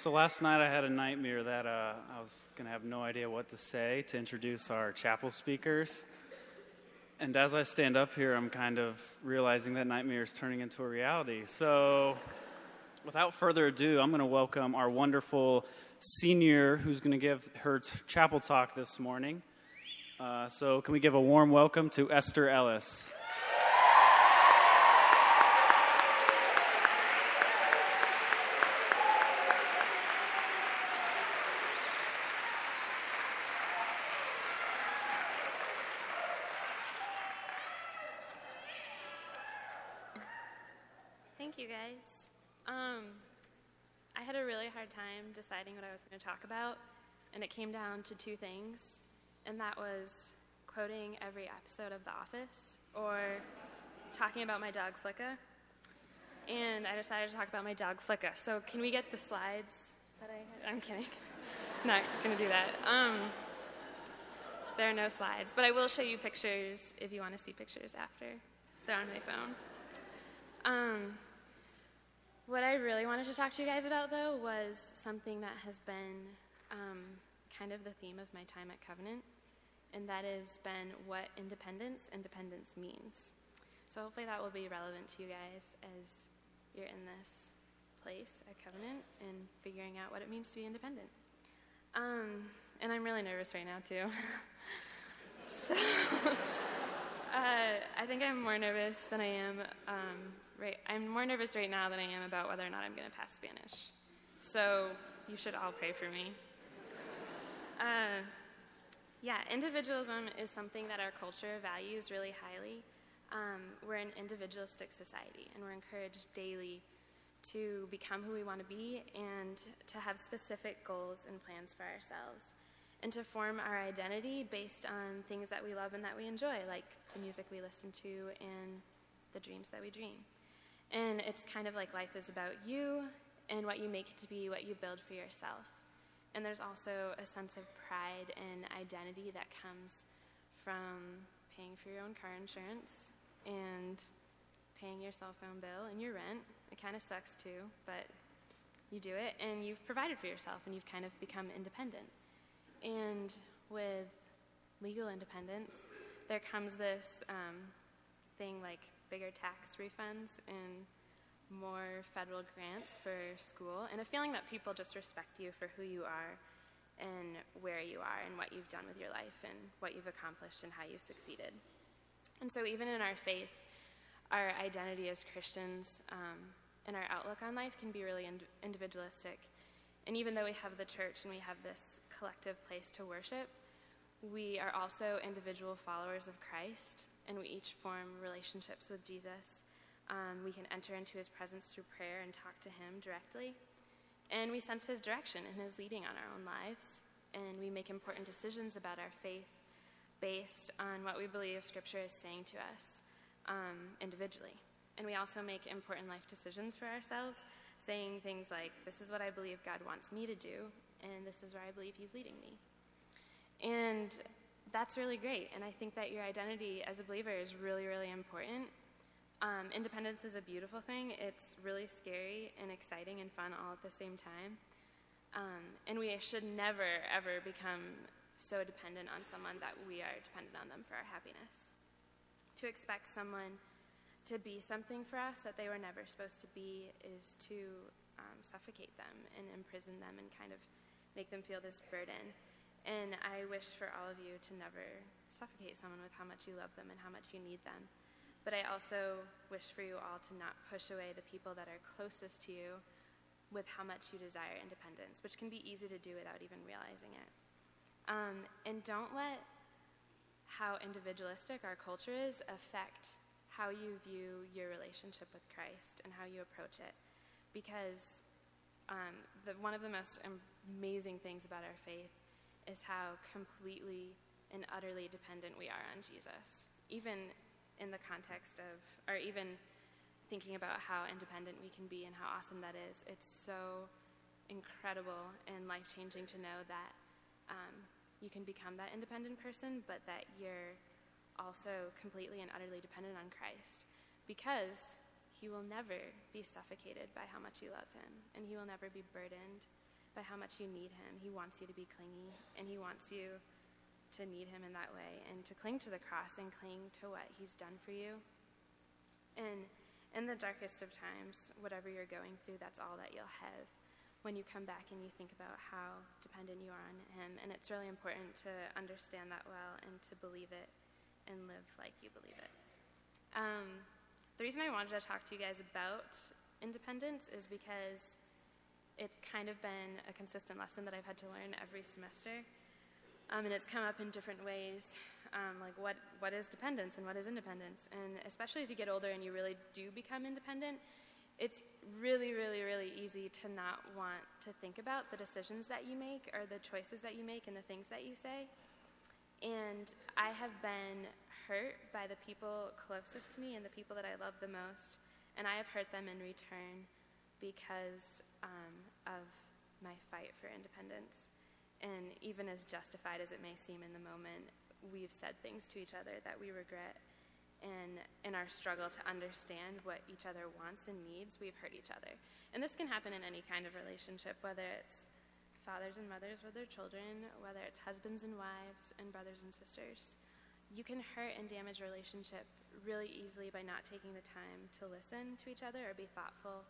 So last night I had a nightmare that uh, I was going to have no idea what to say to introduce our chapel speakers. And as I stand up here, I'm kind of realizing that nightmare is turning into a reality. So without further ado, I'm going to welcome our wonderful senior who's going to give her t- chapel talk this morning. Uh, so, can we give a warm welcome to Esther Ellis? You, guys. Um, I had a really hard time deciding what I was going to talk about, and it came down to two things, and that was quoting every episode of The Office or talking about my dog Flicka. And I decided to talk about my dog Flicka. So, can we get the slides that I had? I'm kidding. Not going to do that. Um, there are no slides, but I will show you pictures if you want to see pictures after. They're on my phone. Um, what I really wanted to talk to you guys about, though, was something that has been um, kind of the theme of my time at Covenant, and that has been what independence independence means. So hopefully that will be relevant to you guys as you're in this place at Covenant and figuring out what it means to be independent. Um, and I'm really nervous right now, too. so uh, I think I'm more nervous than I am um, right. I'm more nervous right now than I am about whether or not I'm going to pass Spanish. So you should all pray for me. Uh, yeah, individualism is something that our culture values really highly. Um, we're an individualistic society, and we're encouraged daily to become who we want to be and to have specific goals and plans for ourselves, and to form our identity based on things that we love and that we enjoy, like the music we listen to and the dreams that we dream. And it's kind of like life is about you and what you make it to be, what you build for yourself. And there's also a sense of pride and identity that comes from paying for your own car insurance and paying your cell phone bill and your rent. It kind of sucks too, but you do it and you've provided for yourself and you've kind of become independent. And with legal independence, there comes this um, thing like bigger tax refunds and more federal grants for school, and a feeling that people just respect you for who you are and where you are and what you've done with your life and what you've accomplished and how you've succeeded. And so, even in our faith, our identity as Christians um, and our outlook on life can be really ind- individualistic. And even though we have the church and we have this collective place to worship, we are also individual followers of Christ, and we each form relationships with Jesus. Um, we can enter into his presence through prayer and talk to him directly. And we sense his direction and his leading on our own lives. And we make important decisions about our faith based on what we believe Scripture is saying to us um, individually. And we also make important life decisions for ourselves, saying things like, This is what I believe God wants me to do, and this is where I believe He's leading me. And that's really great. And I think that your identity as a believer is really, really important. Um, independence is a beautiful thing. It's really scary and exciting and fun all at the same time. Um, and we should never, ever become so dependent on someone that we are dependent on them for our happiness. To expect someone to be something for us that they were never supposed to be is to um, suffocate them and imprison them and kind of make them feel this burden. And I wish for all of you to never suffocate someone with how much you love them and how much you need them. But I also wish for you all to not push away the people that are closest to you with how much you desire independence, which can be easy to do without even realizing it. Um, and don't let how individualistic our culture is affect how you view your relationship with Christ and how you approach it. Because um, the, one of the most amazing things about our faith is how completely and utterly dependent we are on Jesus. Even in the context of, or even thinking about how independent we can be and how awesome that is, it's so incredible and life changing to know that um, you can become that independent person, but that you're also completely and utterly dependent on Christ because he will never be suffocated by how much you love him, and he will never be burdened by how much you need Him. He wants you to be clingy, and He wants you to need Him in that way and to cling to the cross and cling to what He's done for you. And in the darkest of times, whatever you're going through, that's all that you'll have when you come back and you think about how dependent you are on Him. And it's really important to understand that well and to believe it and live like you believe it. Um, the reason I wanted to talk to you guys about independence is because it's kind of been a consistent lesson that I've had to learn every semester. Um, and it's come up in different ways, um, like what, what is dependence and what is independence. And especially as you get older and you really do become independent, it's really, really, really easy to not want to think about the decisions that you make or the choices that you make and the things that you say. And I have been hurt by the people closest to me and the people that I love the most, and I have hurt them in return because um, of my fight for independence. And even as justified as it may seem in the moment, we've said things to each other that we regret. And in our struggle to understand what each other wants and needs, we've hurt each other. And this can happen in any kind of relationship, whether it's fathers and mothers with their children, whether it's husbands and wives, and brothers and sisters. You can hurt and damage a relationship really easily by not taking the time to listen to each other or be thoughtful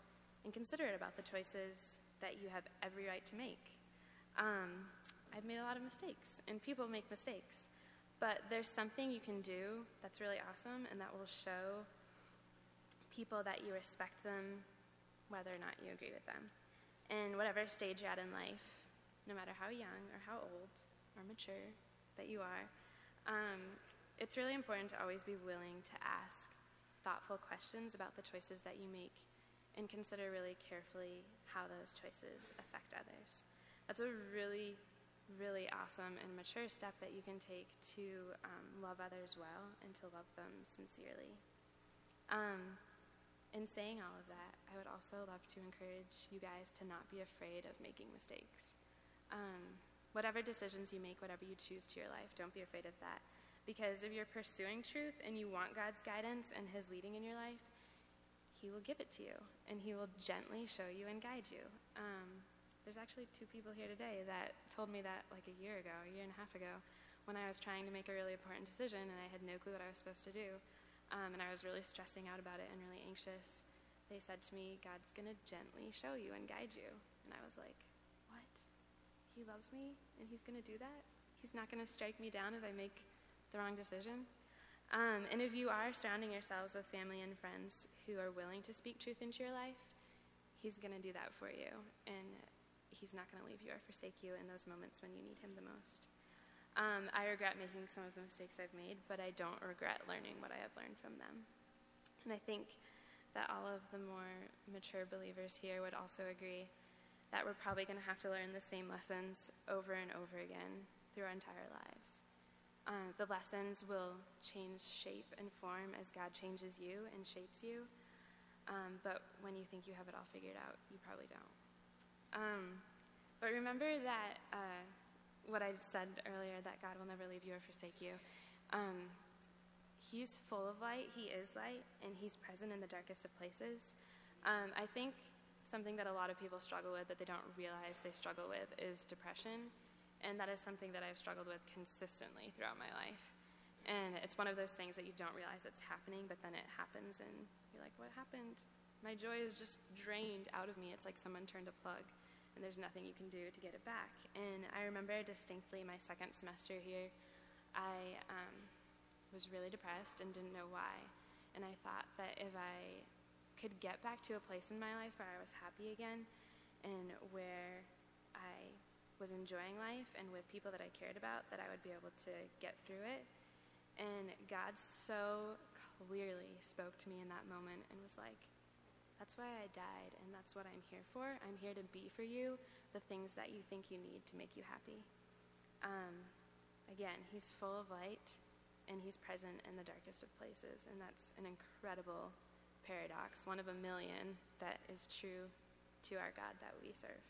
and considerate about the choices that you have every right to make. Um, I've made a lot of mistakes, and people make mistakes. But there's something you can do that's really awesome, and that will show people that you respect them, whether or not you agree with them. And whatever stage you're at in life, no matter how young or how old or mature that you are, um, it's really important to always be willing to ask thoughtful questions about the choices that you make and consider really carefully how those choices affect others. That's a really, really awesome and mature step that you can take to um, love others well and to love them sincerely. Um, in saying all of that, I would also love to encourage you guys to not be afraid of making mistakes. Um, whatever decisions you make, whatever you choose to your life, don't be afraid of that. Because if you're pursuing truth and you want God's guidance and His leading in your life, he will give it to you and He will gently show you and guide you. Um, there's actually two people here today that told me that like a year ago, a year and a half ago, when I was trying to make a really important decision and I had no clue what I was supposed to do. Um, and I was really stressing out about it and really anxious. They said to me, God's going to gently show you and guide you. And I was like, What? He loves me and He's going to do that? He's not going to strike me down if I make the wrong decision? Um, and if you are surrounding yourselves with family and friends who are willing to speak truth into your life, He's going to do that for you. And He's not going to leave you or forsake you in those moments when you need Him the most. Um, I regret making some of the mistakes I've made, but I don't regret learning what I have learned from them. And I think that all of the more mature believers here would also agree that we're probably going to have to learn the same lessons over and over again through our entire lives. Uh, the lessons will change shape and form as God changes you and shapes you. Um, but when you think you have it all figured out, you probably don't. Um, but remember that uh, what I said earlier that God will never leave you or forsake you. Um, he's full of light, He is light, and He's present in the darkest of places. Um, I think something that a lot of people struggle with that they don't realize they struggle with is depression. And that is something that I've struggled with consistently throughout my life. And it's one of those things that you don't realize it's happening, but then it happens, and you're like, what happened? My joy is just drained out of me. It's like someone turned a plug, and there's nothing you can do to get it back. And I remember distinctly my second semester here, I um, was really depressed and didn't know why. And I thought that if I could get back to a place in my life where I was happy again and where I was enjoying life and with people that I cared about, that I would be able to get through it. And God so clearly spoke to me in that moment and was like, That's why I died, and that's what I'm here for. I'm here to be for you the things that you think you need to make you happy. Um, again, He's full of light, and He's present in the darkest of places, and that's an incredible paradox, one of a million that is true to our God that we serve.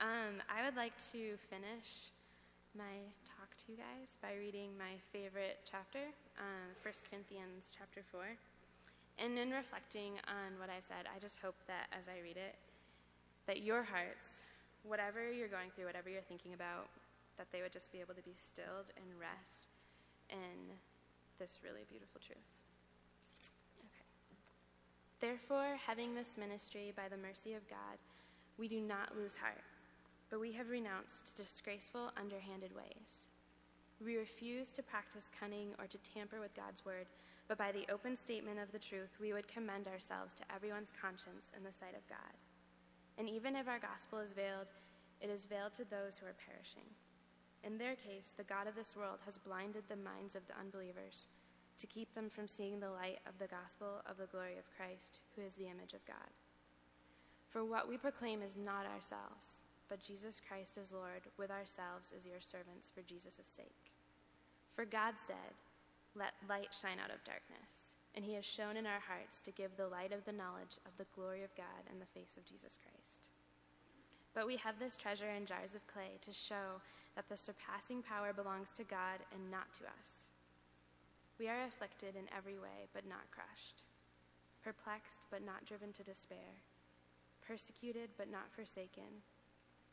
Um, I would like to finish my talk to you guys by reading my favorite chapter, uh, 1 Corinthians chapter 4. And in reflecting on what I've said, I just hope that as I read it, that your hearts whatever you're going through, whatever you're thinking about, that they would just be able to be stilled and rest in this really beautiful truth. Okay. Therefore, having this ministry by the mercy of God, we do not lose heart, but we have renounced disgraceful, underhanded ways. We refuse to practice cunning or to tamper with God's word, but by the open statement of the truth, we would commend ourselves to everyone's conscience in the sight of God. And even if our gospel is veiled, it is veiled to those who are perishing. In their case, the God of this world has blinded the minds of the unbelievers to keep them from seeing the light of the gospel of the glory of Christ, who is the image of God. For what we proclaim is not ourselves, but Jesus Christ is Lord, with ourselves as your servants for Jesus' sake. For God said, Let light shine out of darkness, and he has shown in our hearts to give the light of the knowledge of the glory of God in the face of Jesus Christ. But we have this treasure in jars of clay to show that the surpassing power belongs to God and not to us. We are afflicted in every way, but not crushed, perplexed, but not driven to despair, persecuted, but not forsaken,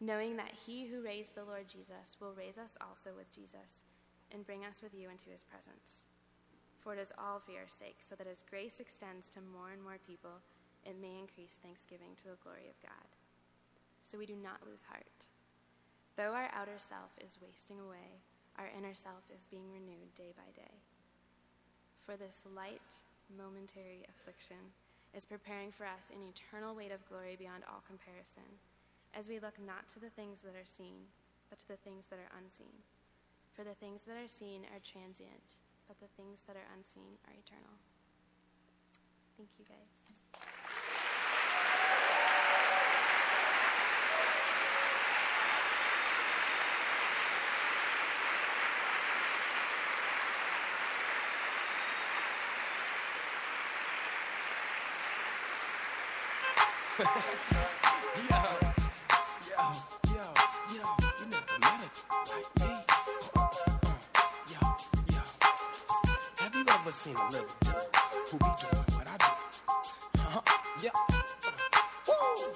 knowing that he who raised the Lord Jesus will raise us also with Jesus and bring us with you into his presence. For it is all for your sake, so that as grace extends to more and more people, it may increase thanksgiving to the glory of God so we do not lose heart. Though our outer self is wasting away, our inner self is being renewed day by day. For this light, momentary affliction is preparing for us an eternal weight of glory beyond all comparison, as we look not to the things that are seen, but to the things that are unseen. For the things that are seen are transient, but the things that are unseen are eternal. Thank you, guys. yo, seen a little dude who be doing what I do? Uh-huh. Yeah. Woo.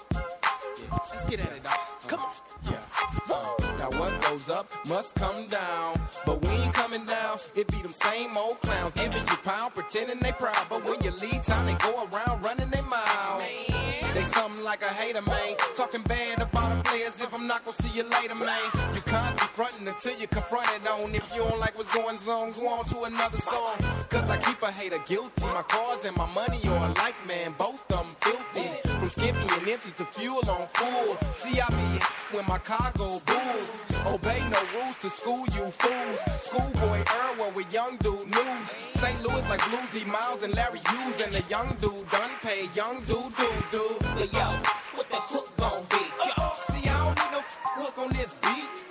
Yeah. Let's get at it, dog. Come on. Yeah. Now what goes up must come down, but we ain't coming down. It be them same old clowns giving you pound, pretending they proud, but when you leave town, they go around running their mouth. They something like a hater, man. Talking bad about the players if I'm not gonna see you later, man. You can't be fronting until you confront it on. If you don't like what's going on, go on to another song. Cause I keep a hater guilty. My cars and my money are alike, man. Both of them filthy. From skipping and empty to fuel on full. See, I be when my cargo bulls. Obey no rules to school you fools. Schoolboy Earl with young dude news. St. Louis like Blues D Miles and Larry Hughes. And the young dude done pay young dude dude dude. Yo, what that hook gon' be? Uh, hook on this beat.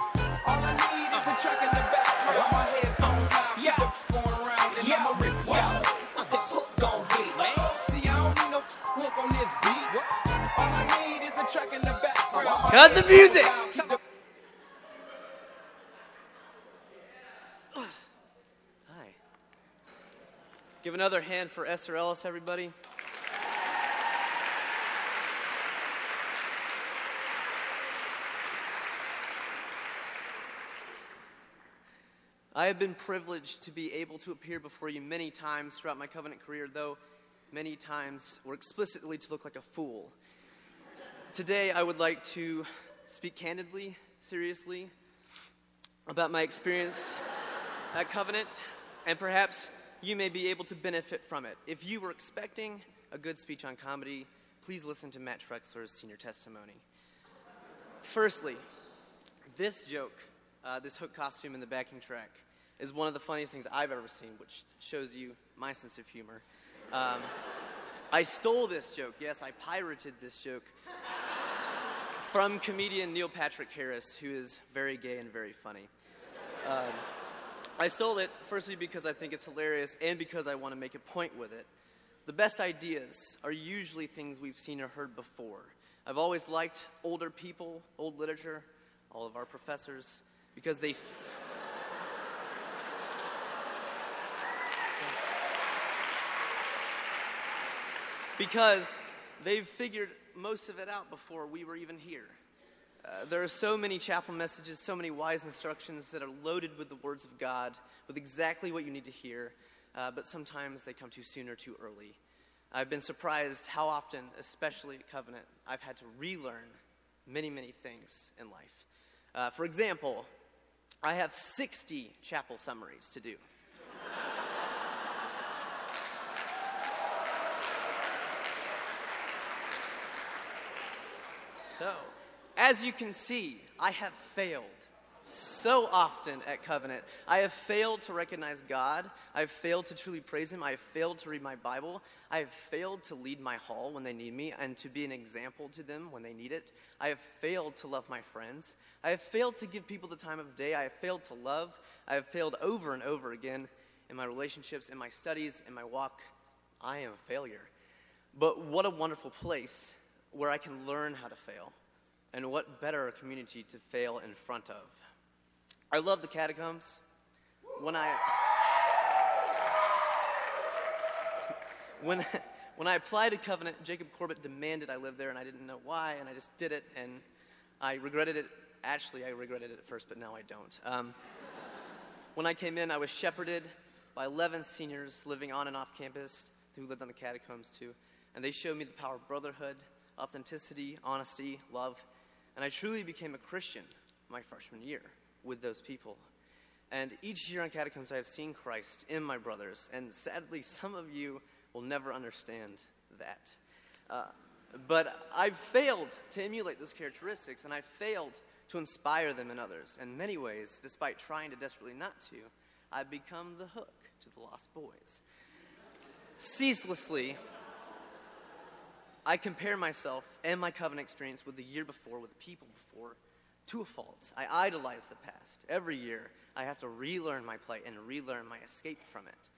All I need is the track in the background. My headphones loud, keep Yeah. the going around, and Yo, I'ma rip yo, what that hook gon' be, man? See, I don't need no hook on this beat. All I need is the track in the background. My Cut the music. headphones loud, keep the- Hi. Give another hand for Esther Ellis, everybody. I have been privileged to be able to appear before you many times throughout my covenant career, though many times were explicitly to look like a fool. Today, I would like to speak candidly, seriously, about my experience at Covenant, and perhaps you may be able to benefit from it. If you were expecting a good speech on comedy, please listen to Matt Trexler's senior testimony. Firstly, this joke, uh, this hook costume and the backing track, is one of the funniest things I've ever seen, which shows you my sense of humor. Um, I stole this joke, yes, I pirated this joke from comedian Neil Patrick Harris, who is very gay and very funny. Um, I stole it firstly because I think it's hilarious and because I want to make a point with it. The best ideas are usually things we've seen or heard before. I've always liked older people, old literature, all of our professors, because they. F- because they've figured most of it out before we were even here. Uh, there are so many chapel messages, so many wise instructions that are loaded with the words of God, with exactly what you need to hear, uh, but sometimes they come too soon or too early. I've been surprised how often, especially at Covenant, I've had to relearn many, many things in life. Uh, for example, I have 60 chapel summaries to do. so, as you can see, I have failed so often at Covenant. I have failed to recognize God. I have failed to truly praise Him. I have failed to read my Bible. I have failed to lead my hall when they need me and to be an example to them when they need it. I have failed to love my friends. I have failed to give people the time of day. I have failed to love. I have failed over and over again in my relationships, in my studies, in my walk. I am a failure. But what a wonderful place where I can learn how to fail. And what better community to fail in front of? I love the catacombs. When I when when I applied to Covenant, Jacob Corbett demanded I live there, and I didn't know why, and I just did it, and I regretted it. Actually, I regretted it at first, but now I don't. Um, when I came in, I was shepherded by 11 seniors living on and off campus who lived on the catacombs too, and they showed me the power of brotherhood, authenticity, honesty, love, and I truly became a Christian my freshman year with those people. And each year on Catacombs, I have seen Christ in my brothers. And sadly, some of you will never understand that. Uh, but I've failed to emulate those characteristics, and I've failed to inspire them in others. In many ways, despite trying to desperately not to, I've become the hook to the lost boys. Ceaselessly, I compare myself and my covenant experience with the year before, with the people before, to a fault. I idolize the past. Every year, I have to relearn my plight and relearn my escape from it.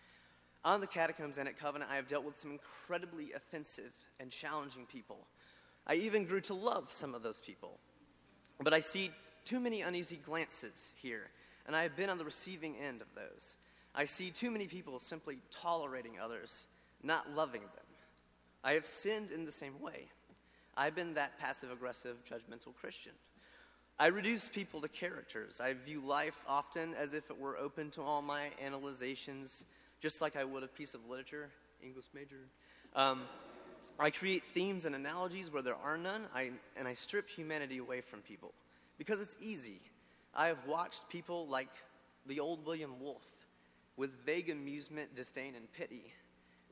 On the catacombs and at Covenant, I have dealt with some incredibly offensive and challenging people. I even grew to love some of those people. But I see too many uneasy glances here, and I have been on the receiving end of those. I see too many people simply tolerating others, not loving them. I have sinned in the same way. I've been that passive aggressive, judgmental Christian. I reduce people to characters. I view life often as if it were open to all my analyzations, just like I would a piece of literature, English major. Um, I create themes and analogies where there are none, I, and I strip humanity away from people because it's easy. I have watched people like the old William Wolfe with vague amusement, disdain, and pity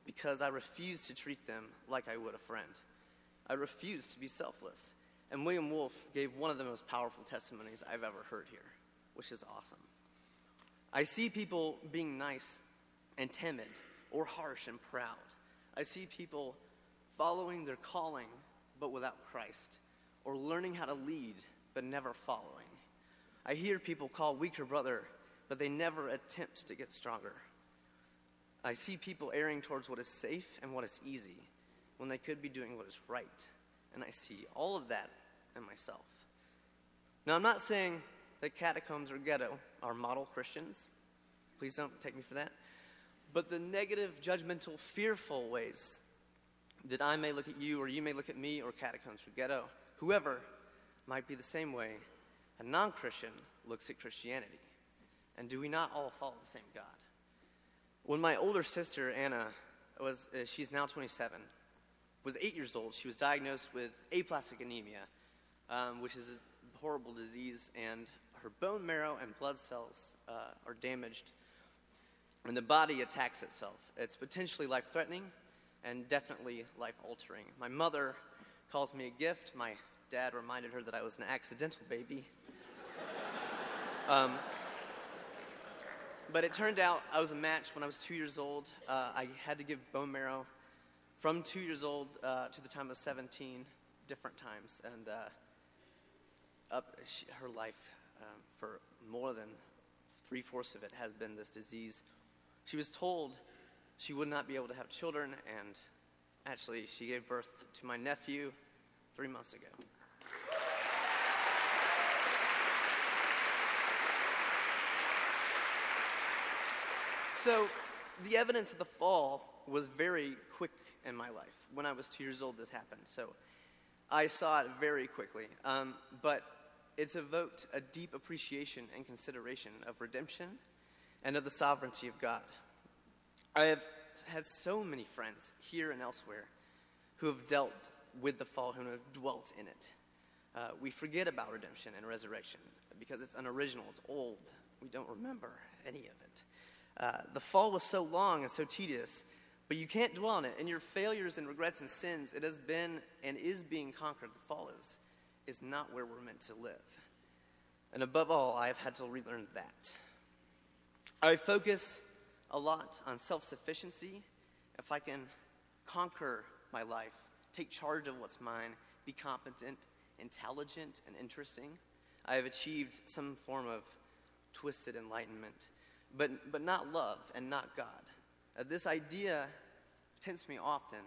because I refuse to treat them like I would a friend. I refuse to be selfless. And William Wolfe gave one of the most powerful testimonies I've ever heard here, which is awesome. I see people being nice and timid, or harsh and proud. I see people following their calling, but without Christ, or learning how to lead, but never following. I hear people call weaker brother, but they never attempt to get stronger. I see people erring towards what is safe and what is easy when they could be doing what is right. And I see all of that and myself. Now, I'm not saying that catacombs or ghetto are model Christians. Please don't take me for that. But the negative, judgmental, fearful ways that I may look at you or you may look at me or catacombs or ghetto, whoever, might be the same way a non Christian looks at Christianity. And do we not all follow the same God? When my older sister, Anna, was, uh, she's now 27, was eight years old, she was diagnosed with aplastic anemia um, which is a horrible disease, and her bone marrow and blood cells uh, are damaged, and the body attacks itself. It's potentially life threatening and definitely life altering. My mother calls me a gift. My dad reminded her that I was an accidental baby. um, but it turned out I was a match when I was two years old. Uh, I had to give bone marrow from two years old uh, to the time of 17, different times. And uh, up she, her life um, for more than three fourths of it has been this disease. She was told she would not be able to have children, and actually, she gave birth to my nephew three months ago. So, the evidence of the fall was very quick in my life. When I was two years old, this happened. So, I saw it very quickly. Um, but it's evoked a deep appreciation and consideration of redemption and of the sovereignty of God. I have had so many friends here and elsewhere who have dealt with the fall, who have dwelt in it. Uh, we forget about redemption and resurrection because it's unoriginal, it's old. We don't remember any of it. Uh, the fall was so long and so tedious, but you can't dwell on it. In your failures and regrets and sins, it has been and is being conquered. The fall is, is not where we're meant to live. And above all, I have had to relearn that. I focus a lot on self sufficiency. If I can conquer my life, take charge of what's mine, be competent, intelligent, and interesting, I have achieved some form of twisted enlightenment but, but not love and not God. Uh, this idea tempts me often.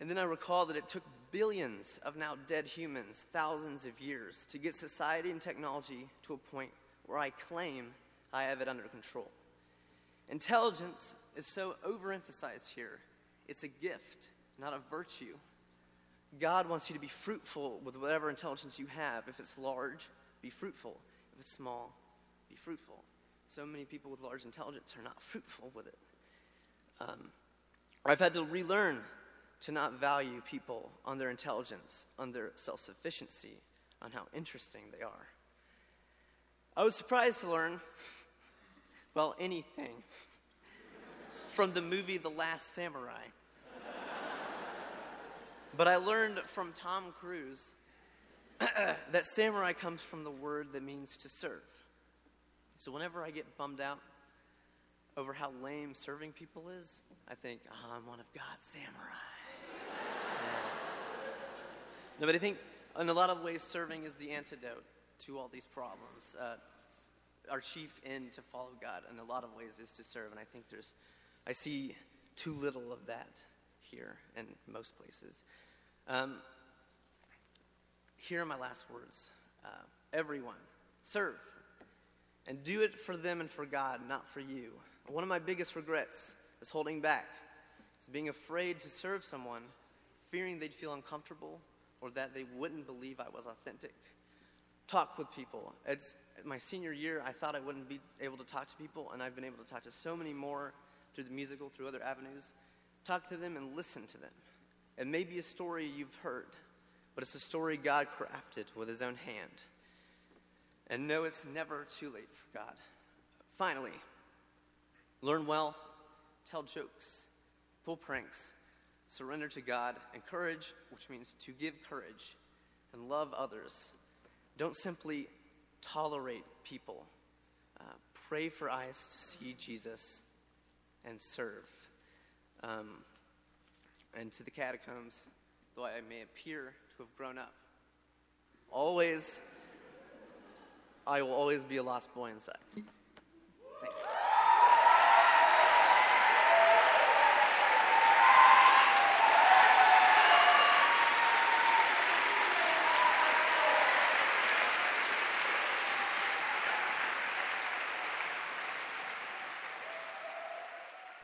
And then I recall that it took billions of now dead humans, thousands of years, to get society and technology to a point where I claim I have it under control. Intelligence is so overemphasized here. It's a gift, not a virtue. God wants you to be fruitful with whatever intelligence you have. If it's large, be fruitful. If it's small, be fruitful so many people with large intelligence are not fruitful with it. Um, I've had to relearn to not value people on their intelligence, on their self sufficiency, on how interesting they are. I was surprised to learn, well, anything from the movie The Last Samurai. but I learned from Tom Cruise that samurai comes from the word that means to serve. So whenever I get bummed out over how lame serving people is, I think, oh, I'm one of God's samurai. No, but I think in a lot of ways, serving is the antidote to all these problems. Uh, our chief end to follow God in a lot of ways is to serve, and I think there's, I see too little of that here in most places. Um, here are my last words. Uh, everyone, serve and do it for them and for God, not for you. One of my biggest regrets is holding back, is being afraid to serve someone, fearing they'd feel uncomfortable or that they wouldn't believe I was authentic. Talk with people. It's my senior year, I thought I wouldn't be able to talk to people, and I've been able to talk to so many more through the musical, through other avenues. Talk to them and listen to them. It may be a story you've heard, but it's a story God crafted with His own hand and know it's never too late for God. Finally, learn well, tell jokes, pull pranks, surrender to God, and courage, which means to give courage, and love others. Don't simply tolerate people. Uh, pray for eyes to see Jesus and serve. Um, and to the catacombs, though I may appear to have grown up, always I will always be a lost boy inside.